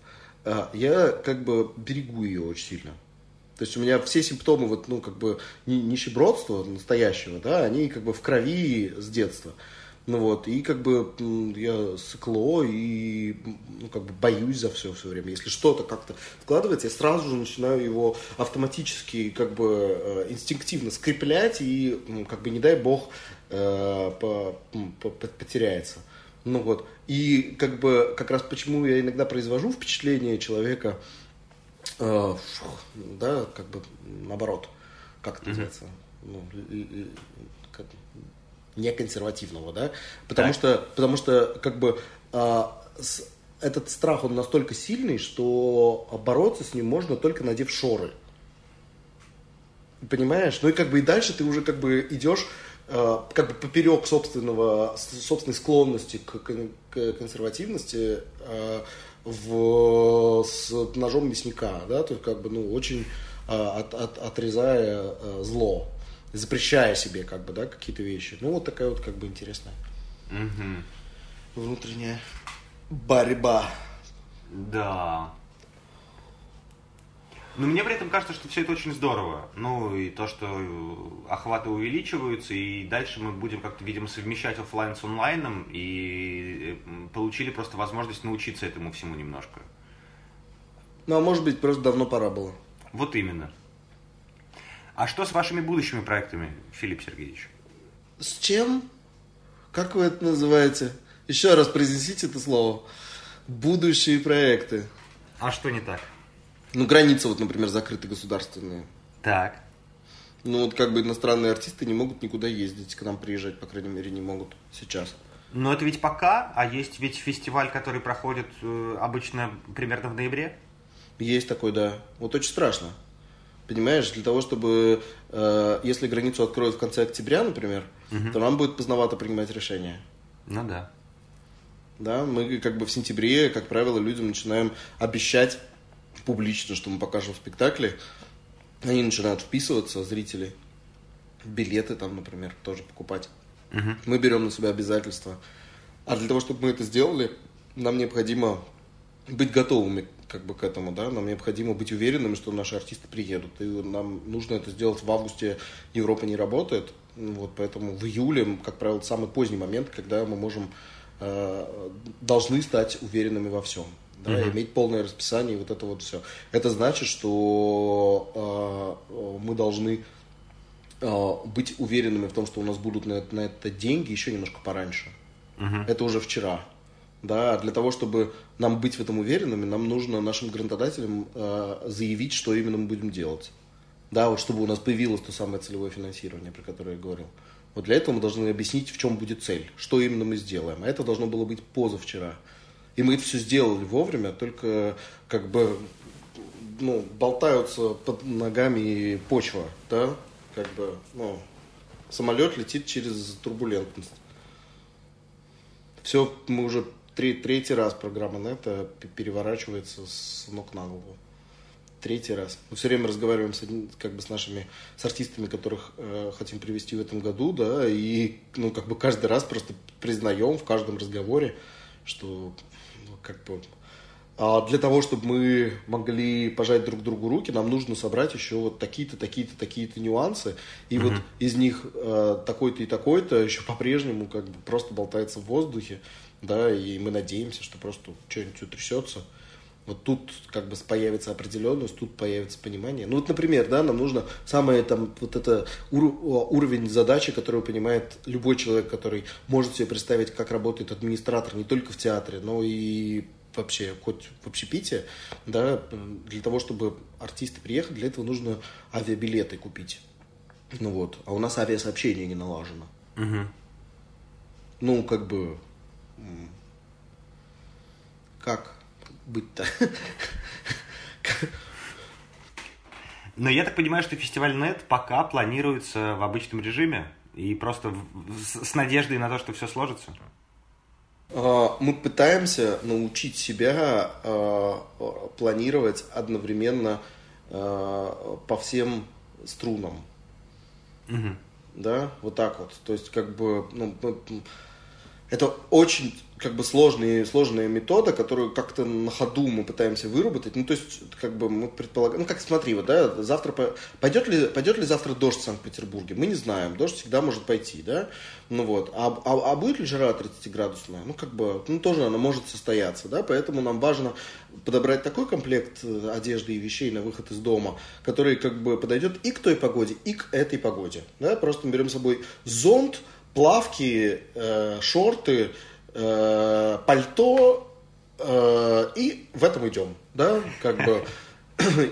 э, я как бы берегу ее очень сильно. То есть у меня все симптомы вот, ну, как бы ни- нищебродства настоящего, да, они как бы в крови с детства. Ну вот, и как бы я сыкло и ну, как бы боюсь за все все время. Если что-то как-то вкладывается, я сразу же начинаю его автоматически, как бы э, инстинктивно скреплять и м, как бы не дай бог э, по- по- потеряется. Ну вот, и как бы как раз почему я иногда произвожу впечатление человека, э, фух, да, как бы наоборот, как это называется, ну, л- как- неконсервативного, да, потому Так. что, потому что как бы а, с- этот страх он настолько сильный, что бороться с ним можно только надев шоры, понимаешь? Ну и как бы и дальше ты уже как бы идешь э, как бы поперек собственного, собственной склонности к консервативности э, в, с ножом мясника, да, то есть как бы, ну, очень э, от- от- отрезая э, зло, запрещая себе как бы, да, какие-то вещи. Ну, вот такая вот как бы интересная Мгм. внутренняя борьба. Да. Но мне при этом кажется, что все это очень здорово. Ну, и то, что э, охваты увеличиваются, и дальше мы будем как-то, видимо, совмещать оффлайн с онлайном, и э, получили просто возможность научиться этому всему немножко. Ну, а может быть, просто давно пора было. Вот именно. А что с вашими будущими проектами, Филипп Сергеевич? С чем? Как вы это называете? Еще раз произнесите это слово. Будущие проекты. А что не так? Ну, границы, вот, например, закрыты государственные. Так. Ну, вот как бы иностранные артисты не могут никуда ездить, к нам приезжать, по крайней мере, не могут сейчас. Но это ведь пока, а есть ведь фестиваль, который проходит э, обычно примерно в ноябре. Есть такой, да. Вот очень страшно. Понимаешь, для того, чтобы, э, если границу откроют в конце октября, например, то нам будет поздновато принимать решение. Ну да. Да, мы как бы в сентябре, как правило, людям начинаем обещать публично, что мы покажем спектакли. Они начинают вписываться, зрители, билеты там, например, тоже покупать. Мгм. Мы берем на себя обязательства. А для того, чтобы мы это сделали, нам необходимо быть готовыми как бы к этому, да, нам необходимо быть уверенными, что наши артисты приедут. И нам нужно это сделать в августе, Европа не работает, вот, поэтому в июле, как правило, самый поздний момент, когда мы можем, э, должны стать уверенными во всем. Да, и иметь полное расписание и вот это вот все. Это значит, что э, мы должны э, быть уверенными в том, что у нас будут на это, на это деньги еще немножко пораньше. Мгм. Это уже вчера. Да, для того, чтобы нам быть в этом уверенными, нам нужно нашим грантодателям э, заявить, что именно мы будем делать. Да, вот чтобы у нас появилось то самое целевое финансирование, про которое я говорил. Вот для этого мы должны объяснить, в чем будет цель, что именно мы сделаем. А это должно было быть позавчера. И мы это все сделали вовремя, только как бы ну, болтаются под ногами почва, да, как бы, ну, самолет летит через турбулентность. Все, мы уже три, третий раз программа НЕТа переворачивается с ног на голову. Третий раз. Мы все время разговариваем с, как бы, с нашими с артистами, которых э, хотим привести в этом году, да, и ну, как бы каждый раз просто признаем в каждом разговоре, что как бы а для того, чтобы мы могли пожать друг другу руки, нам нужно собрать еще вот такие-то, такие-то, такие-то нюансы. И mm-hmm. вот из них э, такой-то и такой-то еще по-прежнему как бы просто болтается в воздухе, да, и мы надеемся, что просто что-нибудь утрясется. Вот тут как бы появится определенность, тут появится понимание. Ну вот, например, да, нам нужно самое там вот это ур- уровень задачи, который понимает любой человек, который может себе представить, как работает администратор не только в театре, но и вообще хоть в общепите, да, для того, чтобы артисты приехали, для этого нужно авиабилеты купить. Ну вот, а у нас авиасообщение не налажено. Угу. Ну, как бы, как быть-то? Но я так понимаю, что фестиваль НЕТ пока планируется в обычном режиме и просто с надеждой на то, что все сложится. А, мы пытаемся научить себя а, планировать одновременно а, по всем струнам. Угу. Да, вот так вот. То есть, как бы, ну, это очень как бы сложная, сложная метода, которую как-то на ходу мы пытаемся выработать. Ну, то есть, как бы мы предполагаем, ну, как смотри, вот, да, завтра, пойдет ли, пойдет ли завтра дождь в Санкт-Петербурге? Мы не знаем, дождь всегда может пойти, да, ну вот, а, а, а будет ли жара 30-градусная? Ну, как бы, ну, тоже она может состояться, да, поэтому нам важно подобрать такой комплект э, одежды и вещей на выход из дома, который, как бы, подойдет и к той погоде, и к этой погоде, да, просто мы берем с собой зонт, плавки, э, шорты, э, пальто, э, и в этом идем, да, как бы.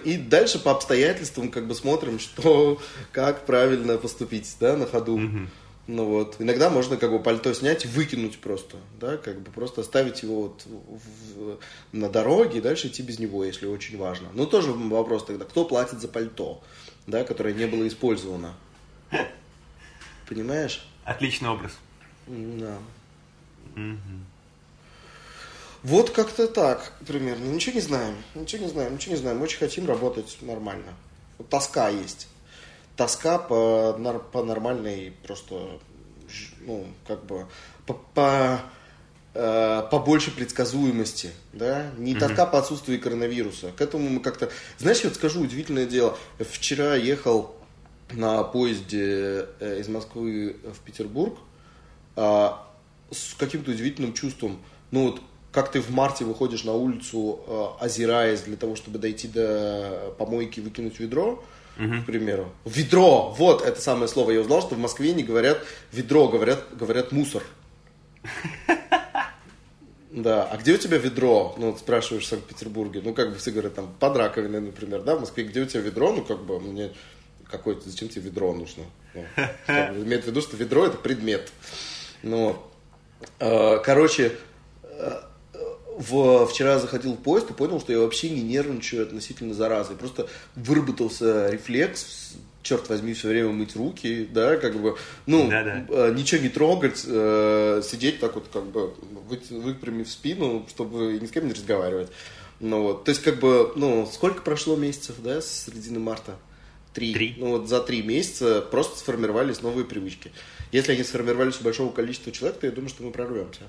И дальше по обстоятельствам как бы смотрим, что, как правильно поступить, да, на ходу. Ну вот, иногда можно как бы пальто снять и выкинуть просто, да, как бы просто оставить его вот в, на дороге и дальше идти без него, если очень важно. Ну тоже вопрос тогда, кто платит за пальто, да, которое не было использовано. Понимаешь? Отличный образ. Да. Угу. Вот как-то так примерно. Ничего не знаем, ничего не знаем, ничего не знаем. Очень хотим работать нормально. Вот тоска есть. Тоска по, по нормальной просто, ну, как бы, по, по э, побольше предсказуемости, да, не mm-hmm. тоска по отсутствию коронавируса. К этому мы как-то, знаешь, я вот скажу удивительное дело. Вчера ехал на поезде э, из Москвы в Петербург а, с каким-то удивительным чувством. Ну вот, как ты в марте выходишь на улицу, а, озираясь для того, чтобы дойти до помойки и выкинуть ведро, угу. к примеру. Ведро! Вот это самое слово. Я узнал, что в Москве не говорят ведро, говорят, говорят мусор. Да, а где у тебя ведро? Ну, вот спрашиваешь в Санкт-Петербурге. Ну, как бы все говорят, там, под раковиной, например, да, в Москве, где у тебя ведро? Ну, как бы, мне какое-то, зачем тебе ведро нужно? Ну, имеет в виду, что ведро это предмет. Ну, э, короче, э, в, вчера заходил в поезд и понял, что я вообще не нервничаю относительно заразы. Просто выработался рефлекс, черт возьми, все время мыть руки, да, как бы, ну, Да-да. Э, ничего не трогать, э, сидеть так вот, как бы, вы, выпрямив спину, чтобы ни с кем не разговаривать. Ну вот, то есть, как бы, ну, сколько прошло месяцев, да, с середины марта? Три. Три. Ну вот за три месяца просто сформировались новые привычки. Если они сформировались у большого количества человек, то я думаю, что мы прорвемся.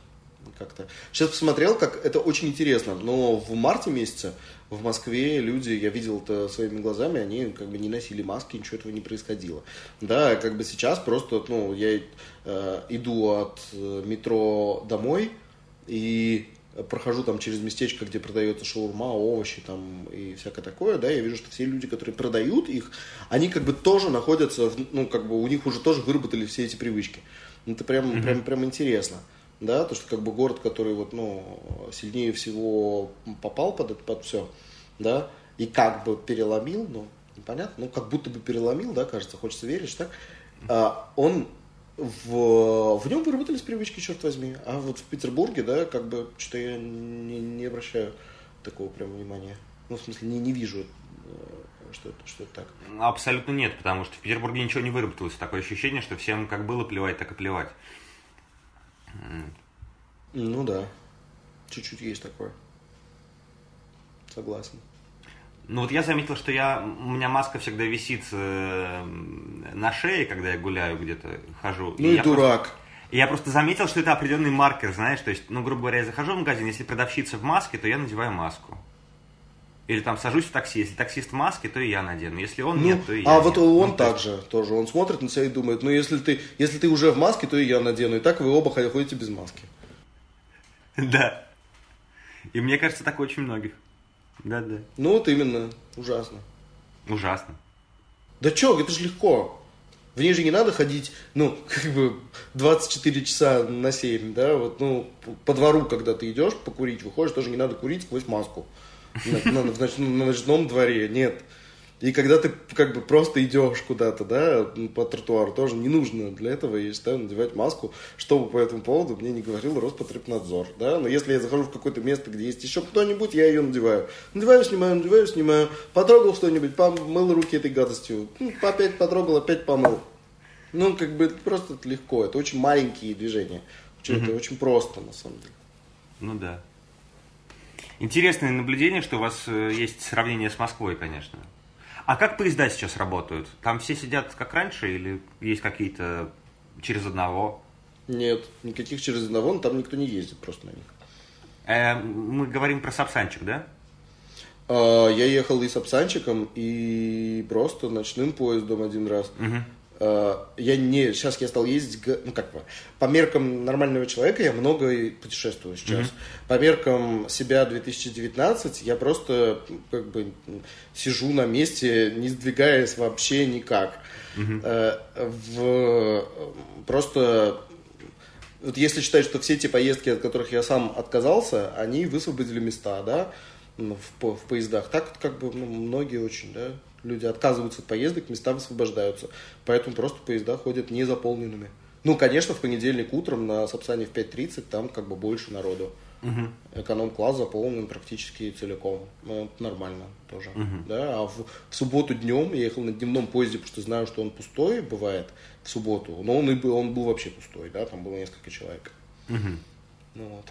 Как-то. Сейчас посмотрел, как это очень интересно. Но в марте месяце в Москве люди, я видел это своими глазами, они как бы не носили маски, ничего этого не происходило. Да, как бы сейчас просто, ну, я э, иду от э, метро домой, и прохожу там через местечко, где продается шаурма, овощи там и всякое такое, да, я вижу, что все люди, которые продают их, они как бы тоже находятся, ну, как бы у них уже тоже выработали все эти привычки. Это прям, mm-hmm. прям, прям интересно. да, то, что как бы город, который вот, ну, сильнее всего попал под это, под все, да, и как бы переломил, ну, непонятно, ну, как будто бы переломил, да, кажется, хочется верить, так, а, он в, в нем выработались привычки, черт возьми. А вот в Петербурге, да, как бы что-то я не, не обращаю такого прям внимания. Ну, в смысле, не, не вижу, э, что это, что это так. Абсолютно нет, потому что в Петербурге ничего не выработалось. Такое ощущение, что всем как было плевать, так и плевать. Ну да, чуть-чуть есть такое. Согласен. Ну вот я заметил, что я, у меня маска всегда висит э, на шее, когда я гуляю где-то, хожу. Ну и, и дурак. Просто, я просто заметил, что это определенный маркер, знаешь, то есть, ну, грубо говоря, я захожу в магазин, если продавщица в маске, то я надеваю маску. Или там сажусь в такси, если таксист в маске, то и я надену. Если он ну, нет, то и я. А вот нет. он ну, так же тоже. Он смотрит на себя и думает, ну если ты, если ты уже в маске, то и я надену. И так вы оба ходите без маски. Да. И мне кажется, так очень многих. Да, да. Ну вот именно, ужасно. Ужасно. Да чё, это же легко. В ней же не надо ходить, ну, *laughs* как бы 24 часа на 7, да, вот, ну, по двору, когда ты идешь покурить, выходишь, тоже не надо курить сквозь маску на, на, на, на ночном дворе, нет. И когда ты как бы просто идешь куда-то, да, по тротуару, тоже не нужно для этого, я считаю, надевать маску, чтобы по этому поводу мне не говорил Роспотребнадзор, да. Но если я захожу в какое-то место, где есть еще кто-нибудь, я ее надеваю. Надеваю, снимаю, надеваю, снимаю. Потрогал что-нибудь, помыл руки этой гадостью. Ну, опять потрогал, опять помыл. Ну, как бы это просто легко. Это очень маленькие движения. Это mm очень просто, на самом деле. Ну да. Интересное наблюдение, что у вас э, есть сравнение с Москвой, конечно. А как поезда сейчас работают? Там все сидят как раньше или есть какие-то через одного? Нет, никаких через одного, но там никто не ездит просто на них. Э, мы говорим про Сапсанчик, да? А, я ехал и Сапсанчиком, и просто ночным поездом один раз. Угу. Э, я не, сейчас я стал ездить, ну как бы, по меркам нормального человека я много путешествую сейчас. Mm-hmm. По меркам себя 2019 я просто как бы сижу на месте, не сдвигаясь вообще никак. Mm-hmm. В, просто вот если считать, что все эти поездки, от которых я сам отказался, они высвободили места, да, в, в поездах. Так как бы ну, многие очень, да, люди отказываются от поездок, места высвобождаются. Поэтому просто поезда ходят незаполненными. Ну, конечно, в понедельник утром на Сапсане в 5.30 там как бы больше народу. Угу. Эконом-класс заполнен практически целиком. Ну, нормально тоже. Угу. Да? А в, в субботу днем я ехал на дневном поезде, потому что знаю, что он пустой бывает в субботу. Но он, и был, он был вообще пустой, да, там было несколько человек. Угу. Ну вот.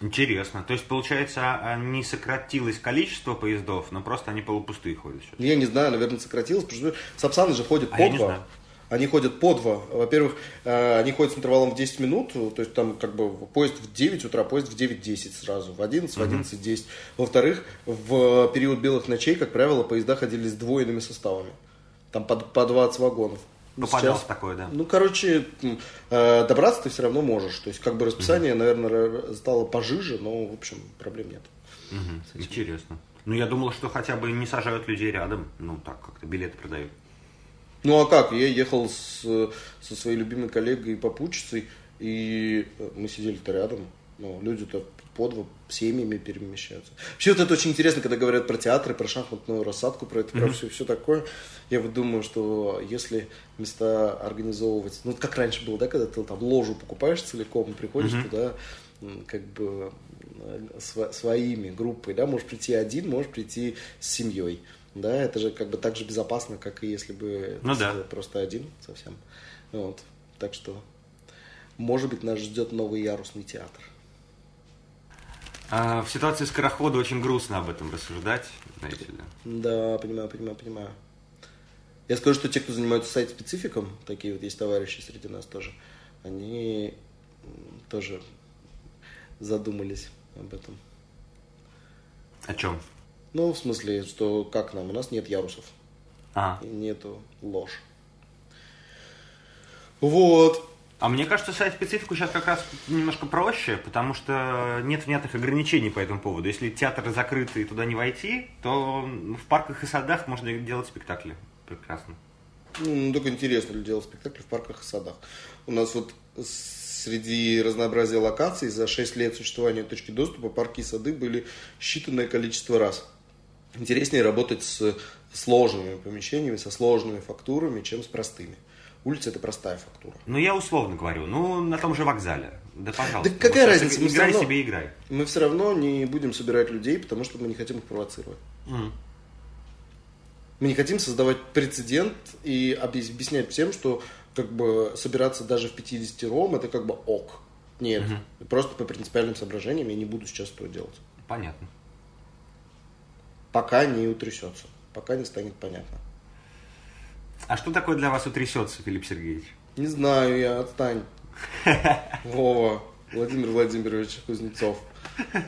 Интересно. То есть, получается, а, не сократилось количество поездов, но просто они полупустые ходят сейчас? Я не знаю, наверное, сократилось, потому что Сапсаны же ходят а по два. Они ходят по два. Во-первых, э, они ходят с интервалом в 10 минут, то есть там как бы поезд в 9 утра, поезд в 9.10 сразу, в 11, в 11.10. Во-вторых, в период белых ночей, как правило, поезда ходили с двойными составами. Там по, по 20 вагонов. Попадался Сейчас, такое, да. Ну, короче, э, добраться ты все равно можешь. То есть, как бы расписание, угу. наверное, стало пожиже, но, в общем, проблем нет. Угу. Интересно. Ну, я думал, что хотя бы не сажают людей рядом. Ну, так, как-то билеты продают. Ну, а как? Я ехал с, со своей любимой коллегой попутчицей, и мы сидели-то рядом. Ну, люди-то по два семьями перемещаются. Вообще вот это очень интересно, когда говорят про театры, про шахматную рассадку, про это, про mm-hmm. все, все такое. Я вот думаю, что если места организовывать, ну как раньше было, да, когда ты там ложу покупаешь целиком, приходишь mm-hmm. туда, как бы св- своими группой, да, можешь прийти один, можешь прийти с семьей. Да, это же как бы так же безопасно, как и если бы ну, да. просто один совсем. Вот. Так что, может быть, нас ждет новый ярусный театр. А в ситуации скорохода очень грустно об этом рассуждать, знаете ли. Да, понимаю, понимаю, понимаю. Я скажу, что те, кто занимаются сайт-спецификом, такие вот есть товарищи среди нас тоже, они тоже задумались об этом. О чем? Ну, в смысле, что как нам? У нас нет ярусов. А. И нету ложь. Вот. А мне кажется, сайт-специфику сейчас как раз немножко проще, потому что нет внятных ограничений по этому поводу. Если театры закрыты и туда не войти, то в парках и садах можно делать спектакли. Прекрасно. Ну, только интересно ли делать спектакли в парках и садах. У нас вот среди разнообразия локаций за 6 лет существования точки доступа парки и сады были считанное количество раз. Интереснее работать с сложными помещениями, со сложными фактурами, чем с простыми. Улица это простая фактура. Ну, я условно говорю, ну, на том же вокзале. Да, пожалуйста. Да какая Вот разница? Мы Играй равно- себе, играй. Мы все равно не будем собирать людей, потому что мы не хотим их провоцировать. Мгм. Мы не хотим создавать прецедент и объяс- объяснять всем, что как бы собираться даже в 50 ром это как бы ок. Нет, просто по принципиальным соображениям я не буду сейчас этого делать. Понятно. Пока не утрясется, пока не станет понятно. А что такое для вас утрясется, Филипп Сергеевич? Не знаю я, отстань. *laughs* Вова, Владимир Владимирович Кузнецов.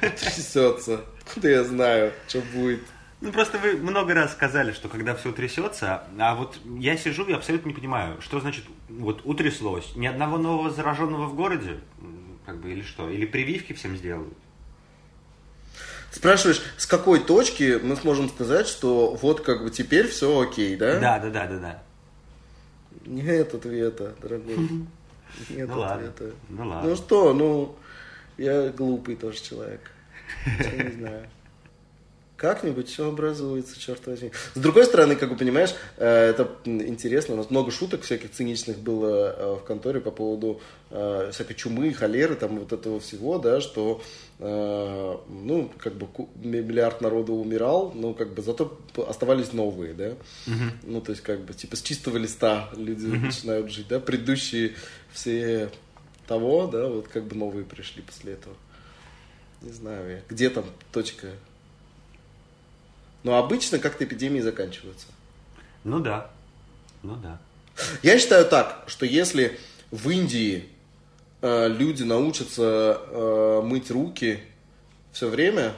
Трясется. Куда я знаю, что будет. Ну, просто вы много раз сказали, что когда все утрясется, а вот я сижу и абсолютно не понимаю, что значит вот утряслось? Ни одного нового зараженного в городе? Как бы, или что? Или прививки всем сделают? Спрашиваешь, с какой точки мы сможем сказать, что вот как бы теперь все окей, да? Да, да, да, да, да. Нет ответа, дорогой. Нет Ну ладно, ответа. ну ладно. Ну что, ну, я глупый тоже человек. Ничего не знаю. Как-нибудь все образуется, черт возьми. С другой стороны, как бы понимаешь, э, это интересно. У нас много шуток всяких циничных было э, в конторе по поводу э, всякой чумы, холеры, там вот этого всего, да, что ну, как бы миллиард народу умирал, но как бы зато оставались новые, да. Ну, то есть, как бы, типа, с чистого листа люди начинают жить, да. Предыдущие все того, да, вот как бы новые пришли после этого. Не знаю я. Где там точка? Но обычно как-то эпидемии заканчиваются. Ну да, ну да. Я считаю так, что если в Индии э, люди научатся э, мыть руки все время,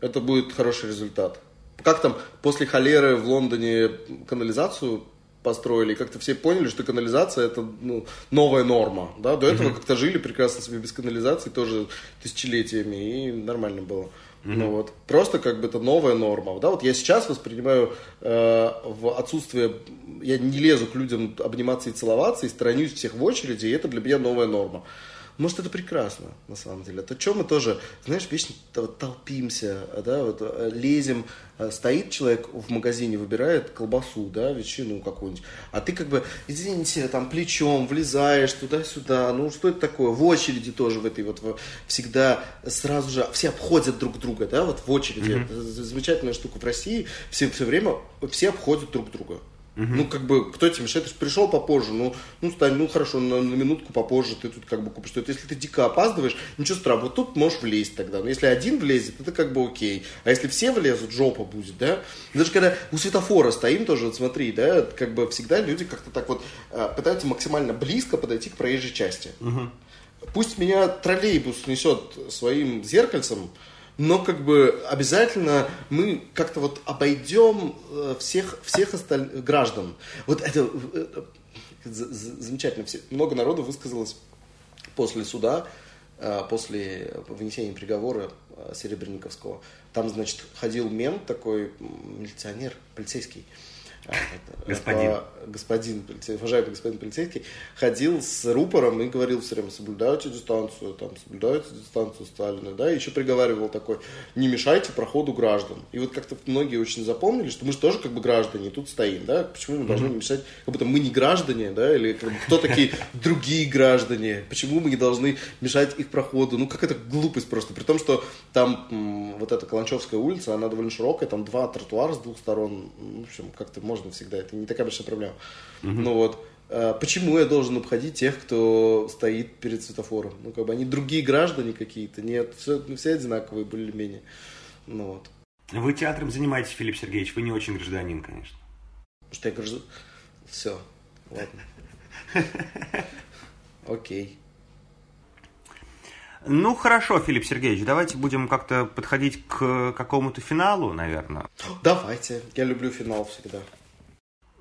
это будет хороший результат. Как там после холеры в Лондоне канализацию построили, как-то все поняли, что канализация это ну, новая норма. Да? До этого как-то жили прекрасно себе без канализации тоже тысячелетиями, и нормально было. Ну вот. Просто как бы это новая норма. Да, вот я сейчас воспринимаю э, в отсутствие, я не лезу к людям обниматься и целоваться, и сторонюсь всех в очереди, и это для меня новая норма. Может, это прекрасно, на самом деле. То, чем мы тоже, знаешь, вечно толпимся, да, вот, э, лезем, э, стоит человек в магазине, выбирает колбасу, да, ветчину какую-нибудь, а ты как бы, извините, там плечом влезаешь туда-сюда, ну что это такое? В очереди тоже в этой вот в- всегда сразу же все обходят друг друга, да, вот в очереди. Это з- замечательная штука в России, все все время все обходят друг друга. Ну, как бы, кто тебе мешает? Ты ж пришел попозже, ну, ну, стань, ну, хорошо, на, на минутку попозже ты тут как бы купишь. что-то. Если ты дико опаздываешь, ничего страшного, вот тут можешь влезть тогда. Но если один влезет, это как бы окей. А если все влезут, жопа будет, да? Даже когда у светофора стоим тоже, вот смотри, да, как бы всегда люди как-то так вот а, пытаются максимально близко подойти к проезжей части. Пусть меня троллейбус несет своим зеркальцем, но как бы обязательно мы как-то вот обойдем э, всех, всех остальных граждан. Вот это э, э, замечательно. Много народу высказалось после суда, э, после вынесения приговора Серебренниковского. Там, значит, ходил мент такой, милиционер, полицейский. Господин. господин, уважаемый господин полицейский, ходил с рупором и говорил все время, соблюдайте дистанцию, там, соблюдайте дистанцию Сталина, да, и еще приговаривал такой, не мешайте проходу граждан. И вот как-то многие очень запомнили, что мы же тоже как бы граждане, тут стоим, да, почему мы должны не мешать, как будто мы не граждане, да, или как бы, кто такие другие граждане, почему мы не должны мешать их проходу, ну, как это глупость просто, при том, что там вот эта Каланчевская улица, она довольно широкая, там два тротуара с двух сторон, в общем, как-то можно всегда, это не такая большая проблема. Ну вот, а почему я должен обходить тех, кто стоит перед светофором? Ну, как бы они другие граждане какие-то, нет, все, ну, все одинаковые более-менее. Ну вот. Вы театром занимаетесь, Филипп Сергеевич, вы не очень гражданин, конечно. Что я говорю, все, ладно. *laughs* Окей. Ну, хорошо, Филипп Сергеевич, давайте будем как-то подходить к какому-то финалу, наверное. Давайте, я люблю финал всегда.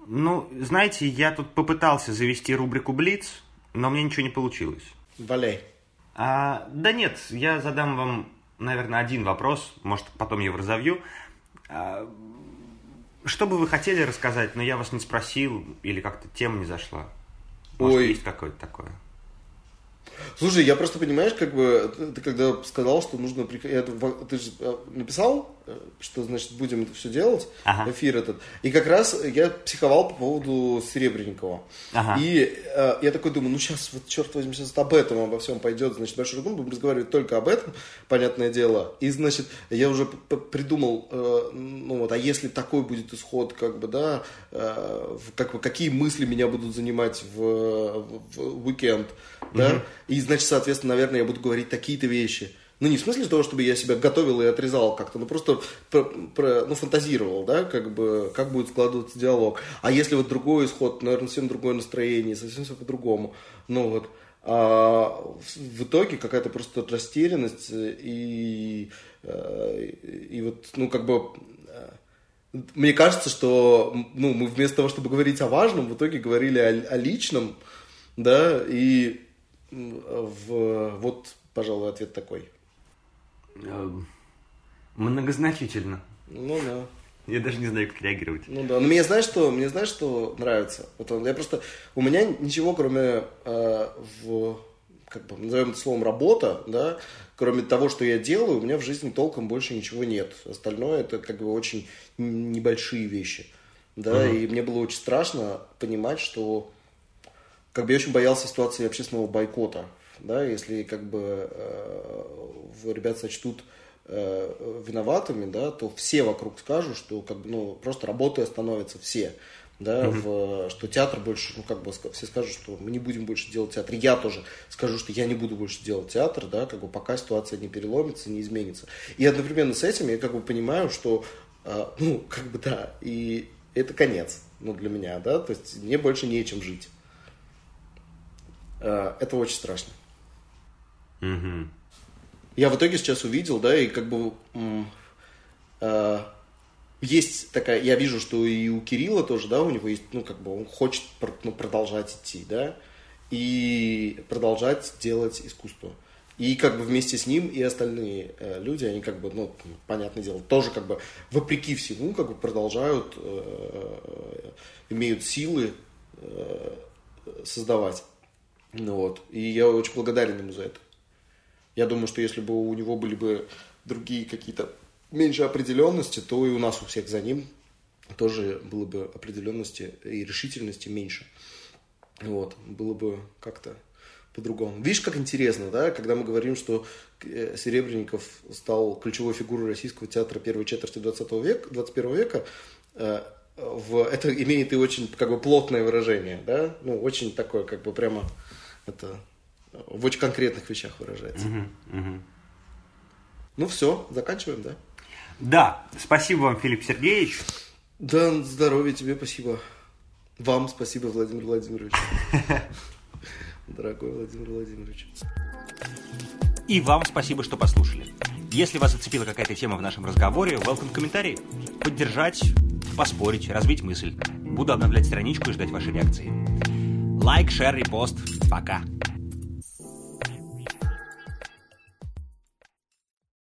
Ну, знаете, я тут попытался завести рубрику «Блиц», но мне ничего не получилось. Валяй. А, да нет, я задам вам, наверное, один вопрос, может, потом я его разовью. А, что бы вы хотели рассказать, но я вас не спросил, или как-то тема не зашла? Может, Ой. есть какое-то такое? Слушай, я просто, понимаешь, как бы, ты, ты когда сказал, что нужно... Я, ты же э, написал, э, что, значит, будем это все делать, ага. эфир этот. И как раз я психовал по поводу Серебренникова. Ага. И э, я такой думаю, ну сейчас, вот черт возьми, сейчас об этом обо всем пойдет, значит, большой руком, будем разговаривать только об этом, понятное дело. И, значит, я уже придумал, э, ну вот, а если такой будет исход, как бы, да, э, как бы, какие мысли меня будут занимать в, в, в уикенд, да, и, значит, соответственно, наверное, я буду говорить такие-то вещи. Ну, не в смысле того, чтобы я себя готовил и отрезал как-то, ну, просто про, про, ну, фантазировал, да, как бы, как будет складываться диалог. А если вот другой исход, наверное, совсем другое настроение, совсем все по-другому. Ну, вот. А в итоге какая-то просто растерянность и, э, и вот, ну, как бы, э, мне кажется, что ну, мы вместо того, чтобы говорить о важном, в итоге говорили о, о личном, да, и в, вот, пожалуй, ответ такой. Эм, многозначительно. Ну да. Я даже не знаю, как реагировать. Ну да, но мне знаешь, что, мне знаешь, что нравится? Вот он, я просто, у меня ничего, кроме э, в, как бы, назовем это словом, работа, да, кроме того, что я делаю, у меня в жизни толком больше ничего нет. Остальное это как бы очень небольшие вещи, да, угу. и мне было очень страшно понимать, что как бы я очень боялся ситуации общественного бойкота, да, если как бы э, ребят сочтут э, виноватыми, да, то все вокруг скажут, что как бы, ну, просто работы остановятся все, да, mm-hmm. в, что театр больше, ну, как бы все скажут, что мы не будем больше делать театр. Я тоже скажу, что я не буду больше делать театр, да, как бы пока ситуация не переломится, не изменится. И одновременно с этим я как бы понимаю, что, э, ну, как бы да, и это конец, ну, для меня, да, то есть мне больше нечем жить. Э, это очень страшно. Угу. Я в итоге сейчас увидел, да, и как бы э, есть такая, я вижу, что и у Кирилла тоже, да, у него есть, ну, как бы он хочет ну, продолжать идти, да, и продолжать делать искусство. И как бы вместе с ним и остальные э, люди, они как бы, ну, понятное дело, тоже как бы вопреки всему как бы продолжают, э, э имеют силы э, создавать. Ну вот. И я очень благодарен ему за это. Я думаю, что если бы у него были бы другие какие-то меньше определенности, то и у нас у всех за ним тоже было бы определенности и решительности меньше. Вот, было бы как-то по-другому. Видишь, как интересно, да, когда мы говорим, что э, Серебренников стал ключевой фигурой российского театра первой четверти 20 века, 21 века, э, в, это имеет и очень как бы плотное выражение, да, ну, очень такое, как бы прямо это в очень конкретных вещах выражается. Угу, угу. Ну все, заканчиваем, да? Да, спасибо вам, Филипп Сергеевич. Да, здоровья тебе, спасибо. Вам спасибо, Владимир Владимирович. *laughs* Дорогой Владимир Владимирович. И вам спасибо, что послушали. Если вас зацепила какая-то тема в нашем разговоре, welcome комментарий. Поддержать, поспорить, развить мысль. Буду обновлять страничку и ждать вашей реакции. Лайк, шер, репост. Пока.